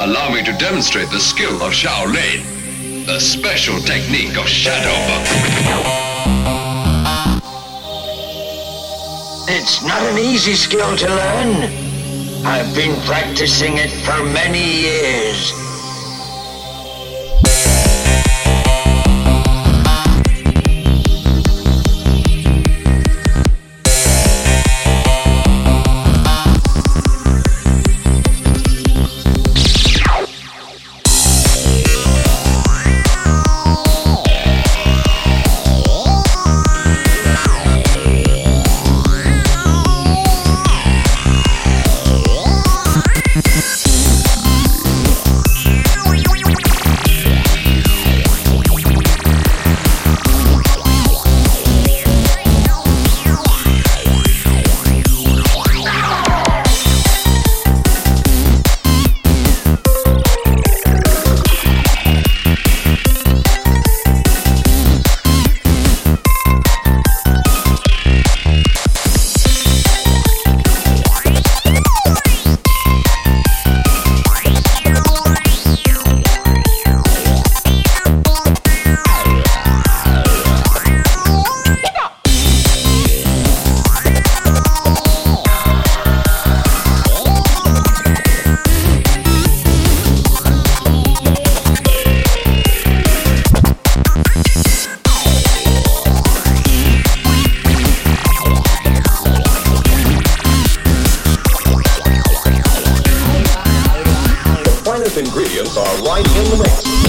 allow me to demonstrate the skill of Shaolin, the special technique of shadow. It's not an easy skill to learn. I've been practicing it for many years. ingredients are right in the mix.